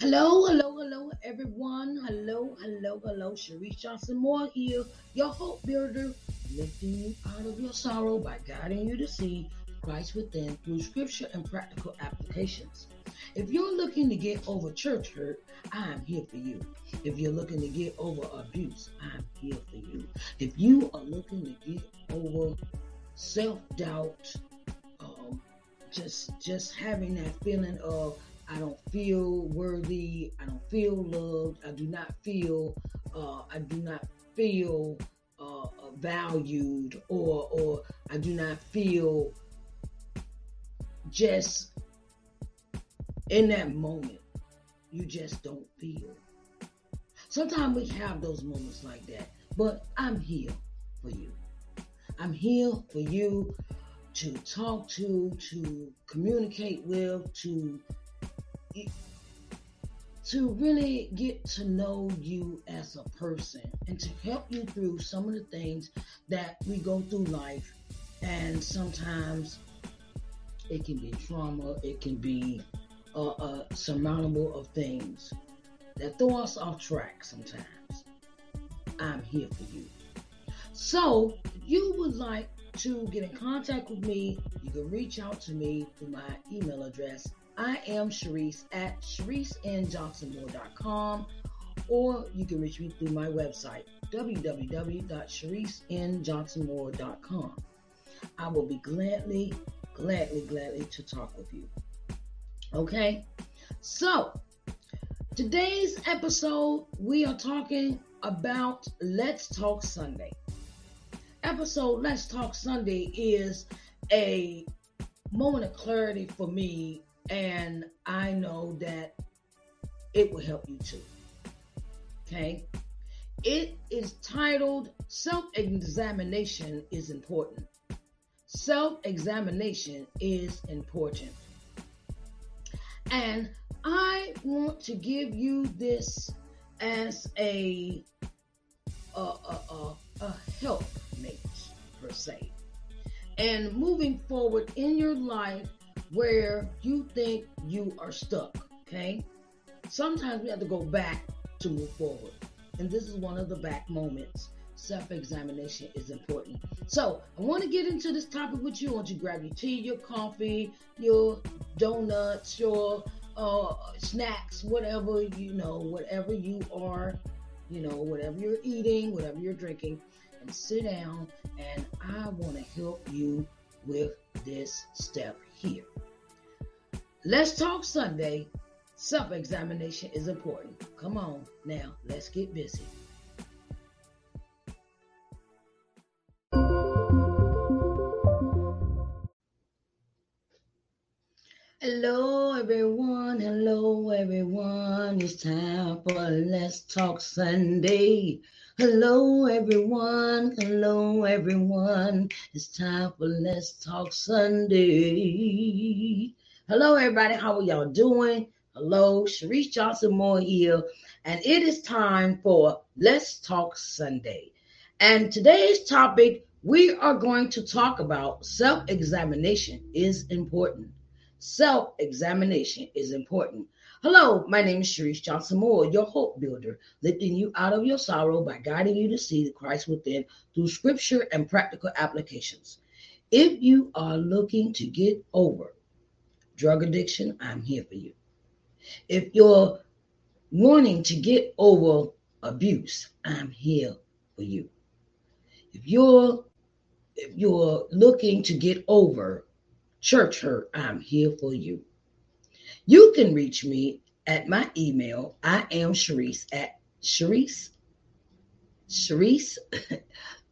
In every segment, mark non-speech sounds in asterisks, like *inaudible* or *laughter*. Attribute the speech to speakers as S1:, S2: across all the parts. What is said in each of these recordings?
S1: Hello, hello, hello, everyone. Hello, hello, hello. Sharice Johnson Moore here, your hope builder, lifting you out of your sorrow by guiding you to see Christ within through scripture and practical applications. If you're looking to get over church hurt, I'm here for you. If you're looking to get over abuse, I'm here for you. If you are looking to get over self-doubt, um, just just having that feeling of I don't feel worthy. I don't feel loved. I do not feel. Uh, I do not feel uh, valued, or or I do not feel just in that moment. You just don't feel. Sometimes we have those moments like that, but I'm here for you. I'm here for you to talk to, to communicate with, to to really get to know you as a person and to help you through some of the things that we go through life. And sometimes it can be trauma, it can be uh, uh, surmountable of things that throw us off track sometimes. I'm here for you. So, you would like to get in contact with me, you can reach out to me through my email address, I am Sharice at ShariceNJohnsonMoore.com or you can reach me through my website, www.sharicenjohnsonmoore.com. I will be gladly, gladly, gladly to talk with you. Okay? So, today's episode, we are talking about Let's Talk Sunday. Episode Let's Talk Sunday is a moment of clarity for me and I know that it will help you too. Okay? It is titled Self Examination is Important. Self examination is important. And I want to give you this as a, a, a, a, a help mate, per se. And moving forward in your life, where you think you are stuck, okay? Sometimes we have to go back to move forward. And this is one of the back moments. Self examination is important. So, I want to get into this topic with you. I want you to grab your tea, your coffee, your donuts, your uh, snacks, whatever you know, whatever you are, you know, whatever you're eating, whatever you're drinking, and sit down. And I want to help you with this step here. Let's talk Sunday. Self examination is important. Come on now, let's get busy. Hello, everyone. Hello, everyone. It's time for Let's Talk Sunday. Hello, everyone. Hello, everyone. It's time for Let's Talk Sunday. Hello, everybody. How are y'all doing? Hello, Sharice Johnson Moore here. And it is time for Let's Talk Sunday. And today's topic, we are going to talk about self examination is important. Self examination is important. Hello, my name is Sharice Johnson Moore, your hope builder, lifting you out of your sorrow by guiding you to see the Christ within through scripture and practical applications. If you are looking to get over drug addiction, I'm here for you. If you're wanting to get over abuse, I'm here for you. If you're if you're looking to get over church hurt, I'm here for you. You can reach me at my email. I am Sharice at Sharice. Sharice *laughs*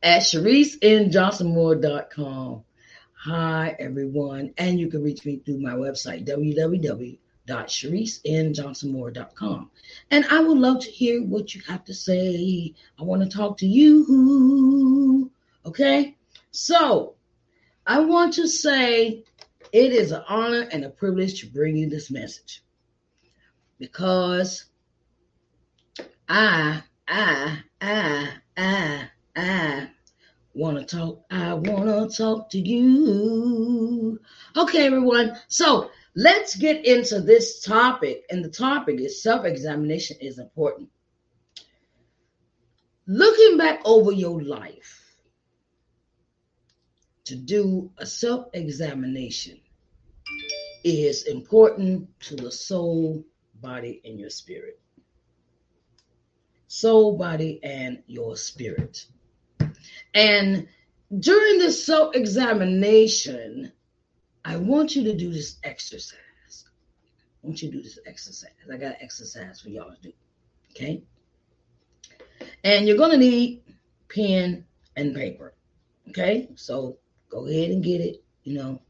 S1: at ShariceNJohnsonMoore.com. Hi, everyone. And you can reach me through my website, www.sharicenjohnsonmoore.com. And I would love to hear what you have to say. I want to talk to you. Okay? So, I want to say it is an honor and a privilege to bring you this message because I, I, I, I, I want to talk. I want to talk to you. Okay, everyone. So let's get into this topic. And the topic is self examination is important. Looking back over your life to do a self examination is important to the soul, body, and your spirit. Soul, body, and your spirit. And during this self examination, I want you to do this exercise. I want you to do this exercise. I got exercise for y'all to do. Okay? And you're going to need pen and paper. Okay? So go ahead and get it. You know,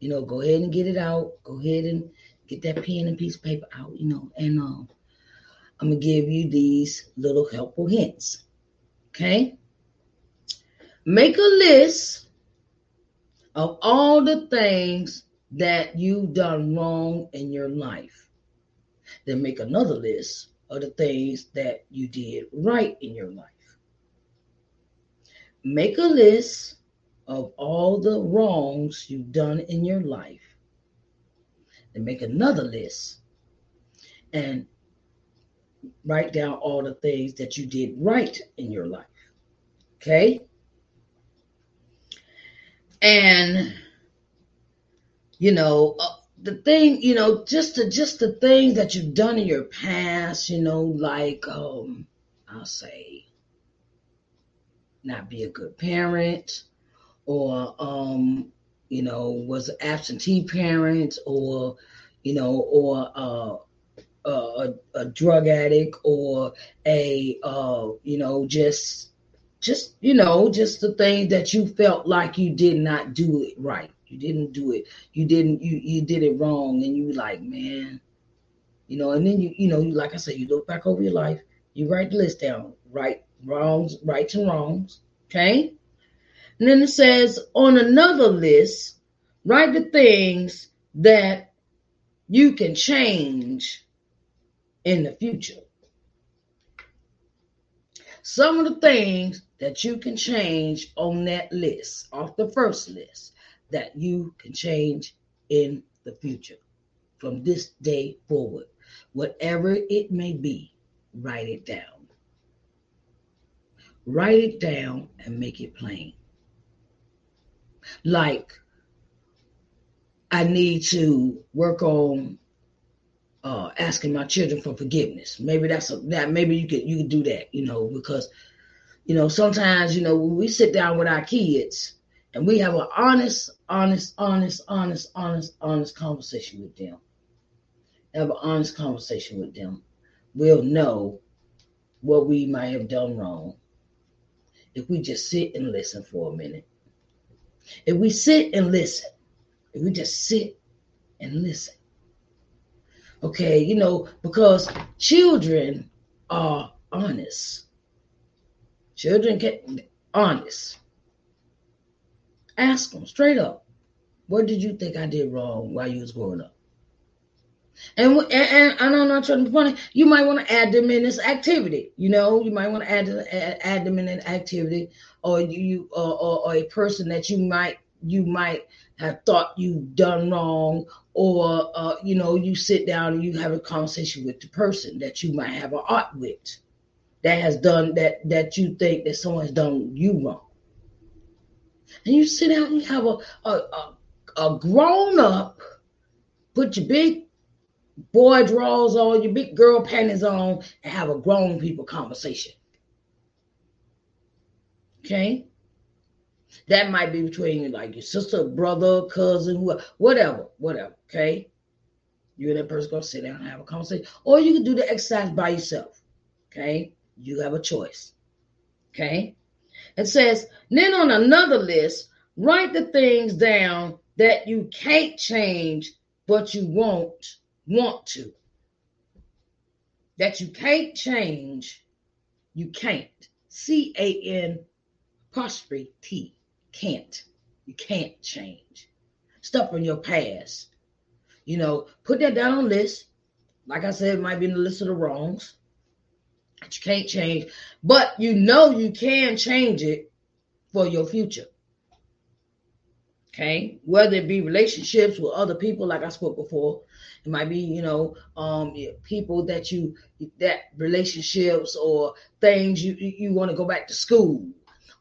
S1: you know, go ahead and get it out. Go ahead and get that pen and piece of paper out, you know, and um, I'm gonna give you these little helpful hints. Okay. Make a list of all the things that you've done wrong in your life. Then make another list of the things that you did right in your life. Make a list of all the wrongs you've done in your life. Then make another list and write down all the things that you did right in your life. Okay? And you know, uh, the thing, you know, just the just the things that you've done in your past, you know, like um I'll say not be a good parent or um you know was an absentee parent or you know or uh a, a drug addict or a uh, you know just just you know just the thing that you felt like you did not do it right. You didn't do it. You didn't you you did it wrong. And you like man you know and then you you know you like i said you look back over your life you write the list down. Right wrongs rights and wrongs okay and then it says on another list write the things that you can change in the future some of the things that you can change on that list, off the first list, that you can change in the future from this day forward. Whatever it may be, write it down. Write it down and make it plain. Like, I need to work on uh, asking my children for forgiveness. Maybe that's a, that. Maybe you could you could do that, you know, because you know sometimes you know when we sit down with our kids and we have an honest, honest, honest, honest, honest, honest conversation with them. Have an honest conversation with them. We'll know what we might have done wrong if we just sit and listen for a minute. If we sit and listen, if we just sit and listen Okay, you know, because children are honest. Children get honest. Ask them straight up. What did you think I did wrong while you was growing up? And, and, and I'm not trying to funny. You might want to add them in this activity. You know, you might want to add add them in an activity, or you or, or, or a person that you might you might have thought you've done wrong, or uh, you know, you sit down and you have a conversation with the person that you might have an art with that has done that that you think that someone has done you wrong. And you sit down and you have a a, a, a grown up, put your big boy drawers on, your big girl panties on, and have a grown people conversation. Okay? That might be between you, like your sister, brother, cousin, whatever, whatever. Okay. You and that person gonna sit down and have a conversation. Or you can do the exercise by yourself. Okay. You have a choice. Okay. It says, then on another list, write the things down that you can't change, but you won't want to. That you can't change, you can't. C A N apostrophe T can't. You can't change. Stuff from your past. You know, put that down on list. Like I said, it might be in the list of the wrongs that you can't change, but you know you can change it for your future. Okay, whether it be relationships with other people, like I spoke before, it might be you know um, people that you that relationships or things you you want to go back to school,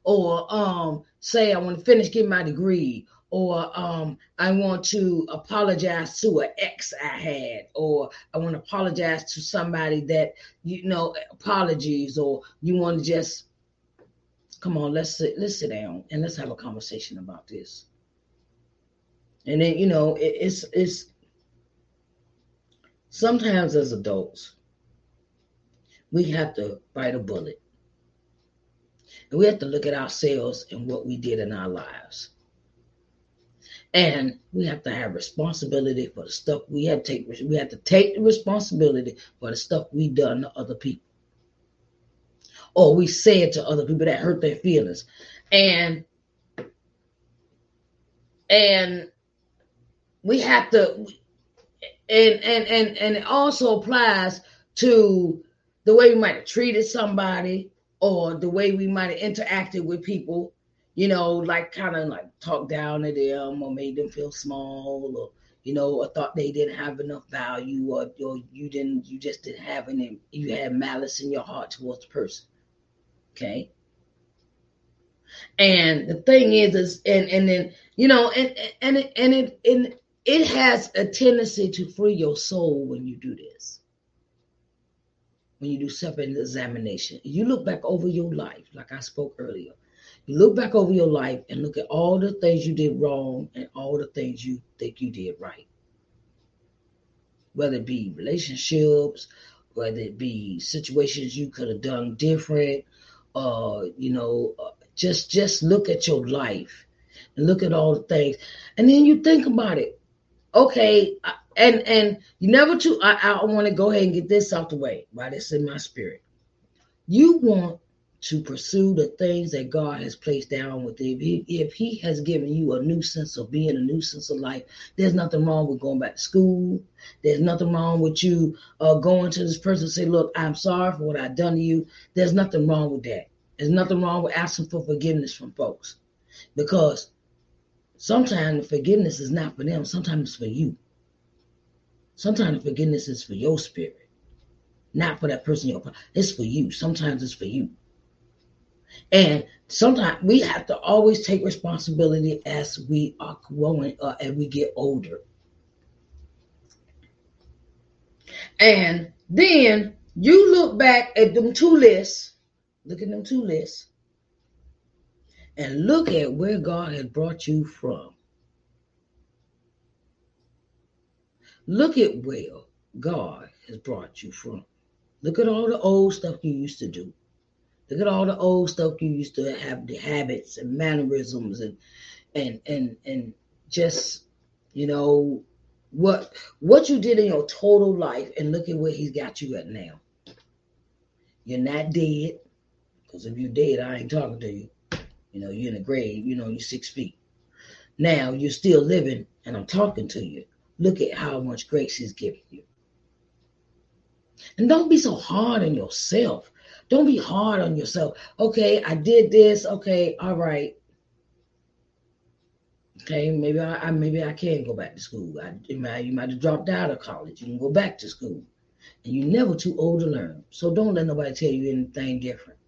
S1: or um, say I want to finish getting my degree, or um, I want to apologize to an ex I had, or I want to apologize to somebody that you know apologies, or you want to just come on, let's sit, let's sit down and let's have a conversation about this. And then you know it, it's it's sometimes as adults we have to bite a bullet. And we have to look at ourselves and what we did in our lives. And we have to have responsibility for the stuff we have to take we have to take the responsibility for the stuff we done to other people. Or we said to other people that hurt their feelings. And and we have to and and and and it also applies to the way we might have treated somebody or the way we might have interacted with people you know like kind of like talk down to them or made them feel small or you know or thought they didn't have enough value or, or you didn't you just didn't have any you had malice in your heart towards the person okay? And the thing is is and and then you know and and and it and it has a tendency to free your soul when you do this. When you do self examination, you look back over your life, like I spoke earlier. You look back over your life and look at all the things you did wrong and all the things you think you did right. Whether it be relationships, whether it be situations you could have done different, uh, you know, uh, just just look at your life and look at all the things, and then you think about it okay, and and you never to. I, I want to go ahead and get this out the way. Right, it's in my spirit. You want to pursue the things that God has placed down with you. If he, if he has given you a new sense of being, a new sense of life, there's nothing wrong with going back to school. There's nothing wrong with you uh, going to this person and say, look, I'm sorry for what I've done to you. There's nothing wrong with that. There's nothing wrong with asking for forgiveness from folks because Sometimes forgiveness is not for them, sometimes it's for you. Sometimes forgiveness is for your spirit, not for that person. It's for you. Sometimes it's for you. And sometimes we have to always take responsibility as we are growing or as we get older. And then you look back at them two lists, look at them two lists, and look at where God has brought you from. Look at where God has brought you from. Look at all the old stuff you used to do. Look at all the old stuff you used to have the habits and mannerisms and and and and just you know what what you did in your total life and look at where he's got you at now. You're not dead. Because if you're dead, I ain't talking to you. You know, you're in the grave, you know, you're six feet. Now you're still living and I'm talking to you. Look at how much grace he's giving you. And don't be so hard on yourself. Don't be hard on yourself. Okay, I did this. Okay, all right. Okay, maybe I, I maybe I can go back to school. I, you, might, you might have dropped out of college. You can go back to school. And you're never too old to learn. So don't let nobody tell you anything different.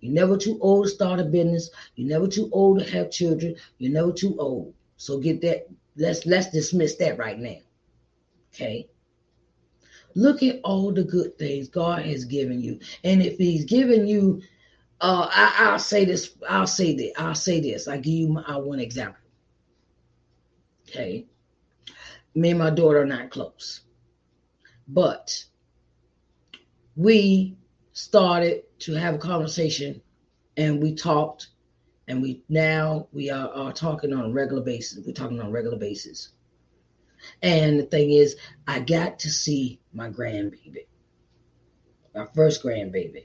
S1: You're never too old to start a business. You're never too old to have children. You're never too old. So get that. Let's let's dismiss that right now. Okay. Look at all the good things God has given you. And if He's given you, uh, I, will say this, I'll say that, I'll say this. I'll give you my, uh, one example. Okay. Me and my daughter are not close. But we started to have a conversation and we talked and we now we are, are talking on a regular basis. We're talking on a regular basis. And the thing is, I got to see my grandbaby, my first grandbaby.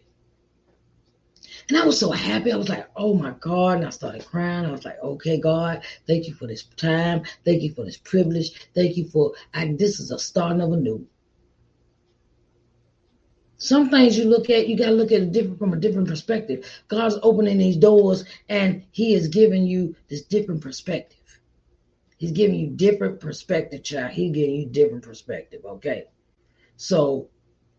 S1: And I was so happy. I was like, oh my God. And I started crying. I was like, okay, God, thank you for this time. Thank you for this privilege. Thank you for, I, this is a start of a new. Some things you look at, you got to look at it different from a different perspective. God's opening these doors and He is giving you this different perspective. He's giving you different perspective, child. He's giving you different perspective. Okay. So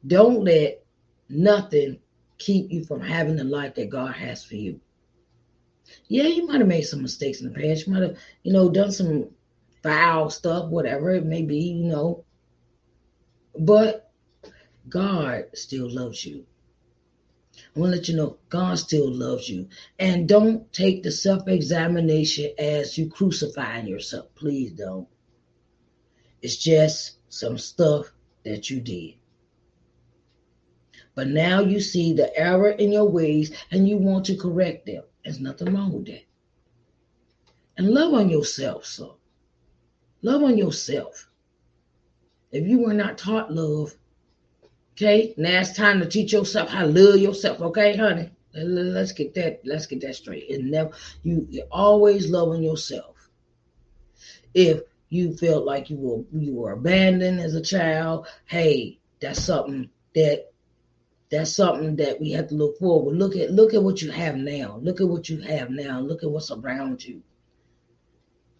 S1: don't let nothing keep you from having the life that God has for you. Yeah, you might have made some mistakes in the past. You might have, you know, done some foul stuff, whatever it may be, you know. But God still loves you. I want to let you know God still loves you. And don't take the self examination as you crucifying yourself. Please don't. It's just some stuff that you did. But now you see the error in your ways and you want to correct them. There's nothing wrong with that. And love on yourself, so. Love on yourself. If you were not taught love, okay, now it's time to teach yourself how to love yourself, okay, honey? Let's get that, let's get that straight. And never you you always loving yourself. If you felt like you were you were abandoned as a child, hey, that's something that that's something that we have to look forward. Look at look at what you have now. Look at what you have now. Look at what's around you.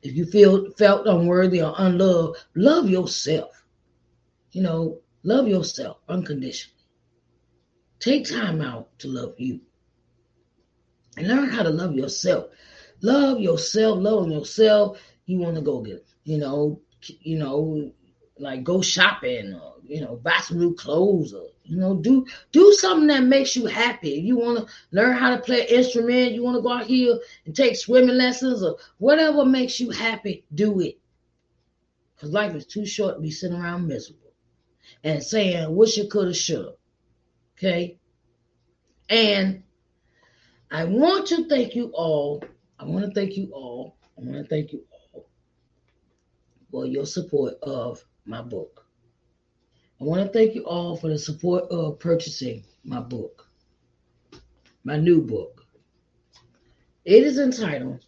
S1: If you feel felt unworthy or unloved, love yourself. You know, love yourself unconditionally. Take time out to love you. And learn how to love yourself. Love yourself, love yourself. You want to go get, you know, you know, like go shopping or you know, buy some new clothes or you know, do do something that makes you happy. You want to learn how to play an instrument, you want to go out here and take swimming lessons or whatever makes you happy, do it. Because life is too short to be sitting around miserable and saying, wish you could have, should have. Okay? And I want to thank you all. I want to thank you all. I want to thank you all for your support of my book. I want to thank you all for the support of purchasing my book, my new book. It is entitled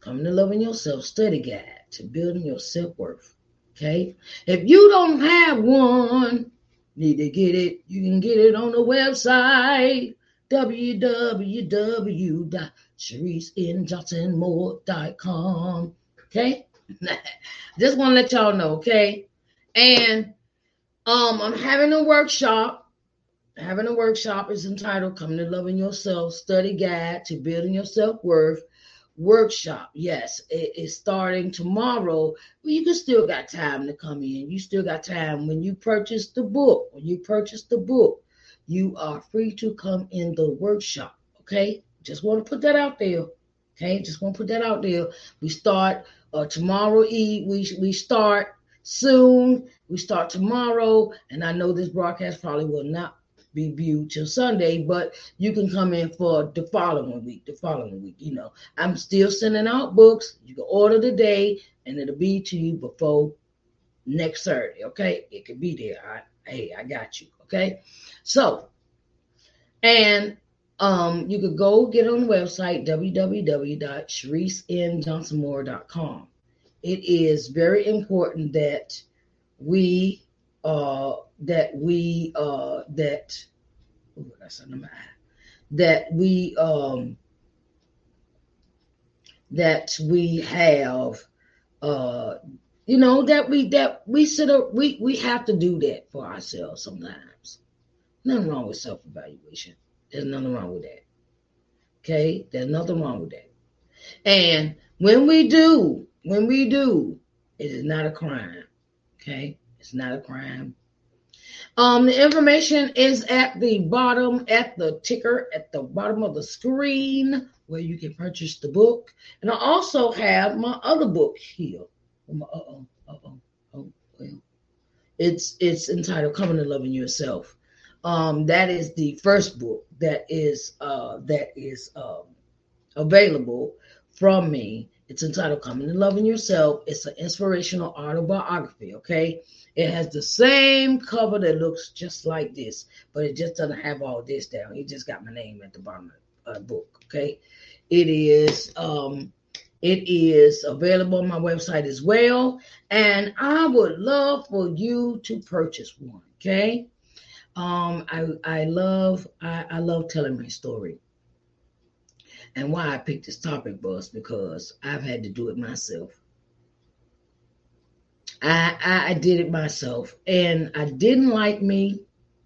S1: Coming to Loving Yourself Study Guide to Building Your Self Worth. Okay? If you don't have one, need to get it, you can get it on the website www.sharicenjohnsonmoore.com. Okay? *laughs* Just want to let y'all know, okay? And um, I'm having a workshop. Having a workshop is entitled Coming to Loving Yourself Study Guide to Building Your Self Worth workshop. Yes, it is starting tomorrow. But you can still got time to come in. You still got time when you purchase the book. When you purchase the book, you are free to come in the workshop. Okay, just want to put that out there. Okay, just want to put that out there. We start uh, tomorrow eve. We we start soon. We start tomorrow, and I know this broadcast probably will not be viewed till Sunday, but you can come in for the following week. The following week, you know, I'm still sending out books. You can order today, and it'll be to you before next Saturday. Okay, it could be there. I, hey, I got you. Okay, so and um, you could go get on the website www.sharicenjohnsonmoore.com it is very important that we uh that we uh that ooh, that's number that we um that we have uh you know that we that we sit up we we have to do that for ourselves sometimes. Nothing wrong with self-evaluation. There's nothing wrong with that. Okay? There's nothing wrong with that. And when we do when we do, it is not a crime. Okay? It's not a crime. Um, the information is at the bottom, at the ticker, at the bottom of the screen where you can purchase the book. And I also have my other book here. Uh-oh, uh-oh, oh, well. It's it's entitled Coming to Loving Yourself. Um, that is the first book that is uh that is um available from me it's entitled Coming to Loving Yourself. It's an inspirational autobiography, okay? It has the same cover that looks just like this, but it just doesn't have all this down. It just got my name at the bottom of the book, okay? It is um it is available on my website as well, and I would love for you to purchase one, okay? Um I I love I, I love telling my story. And why I picked this topic was because I've had to do it myself. I, I I did it myself, and I didn't like me.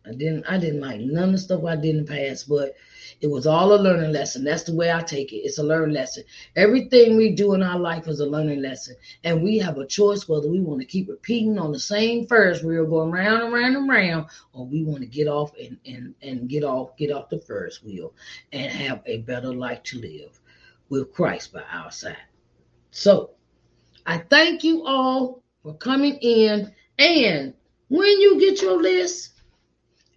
S1: I didn't I didn't like none of the stuff I did in the past, but it was all a learning lesson. That's the way I take it. It's a learning lesson. Everything we do in our life is a learning lesson. And we have a choice whether we want to keep repeating on the same Ferris wheel, going round and round and round, or we want to get off and, and, and get off, get off the Ferris wheel and have a better life to live with Christ by our side. So I thank you all for coming in. And when you get your list,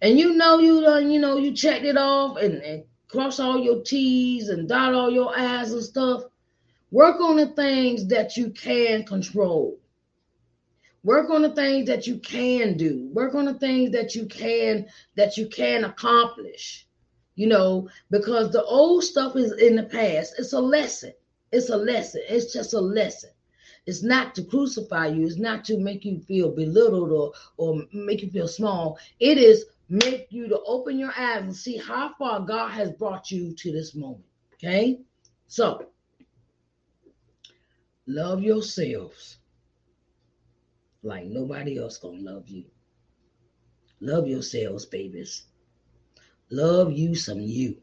S1: and you know you done, you know, you checked it off and, and cross all your T's and dot all your I's and stuff. Work on the things that you can control. Work on the things that you can do. Work on the things that you can that you can accomplish. You know, because the old stuff is in the past. It's a lesson. It's a lesson. It's just a lesson. It's not to crucify you. It's not to make you feel belittled or or make you feel small. It is make you to open your eyes and see how far God has brought you to this moment. Okay? So, love yourselves like nobody else gonna love you. Love yourselves, babies. Love you some you.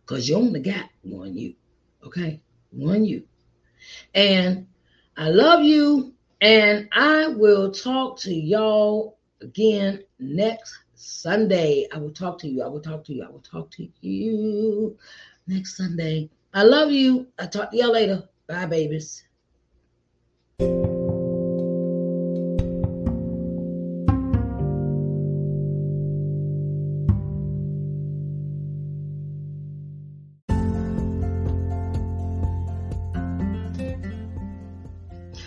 S1: Because you only got one you. Okay? One you. And I love you. And I will talk to y'all again next Sunday. I will talk to you. I will talk to you. I will talk to you next Sunday. I love you. I'll talk to y'all later. Bye, babies.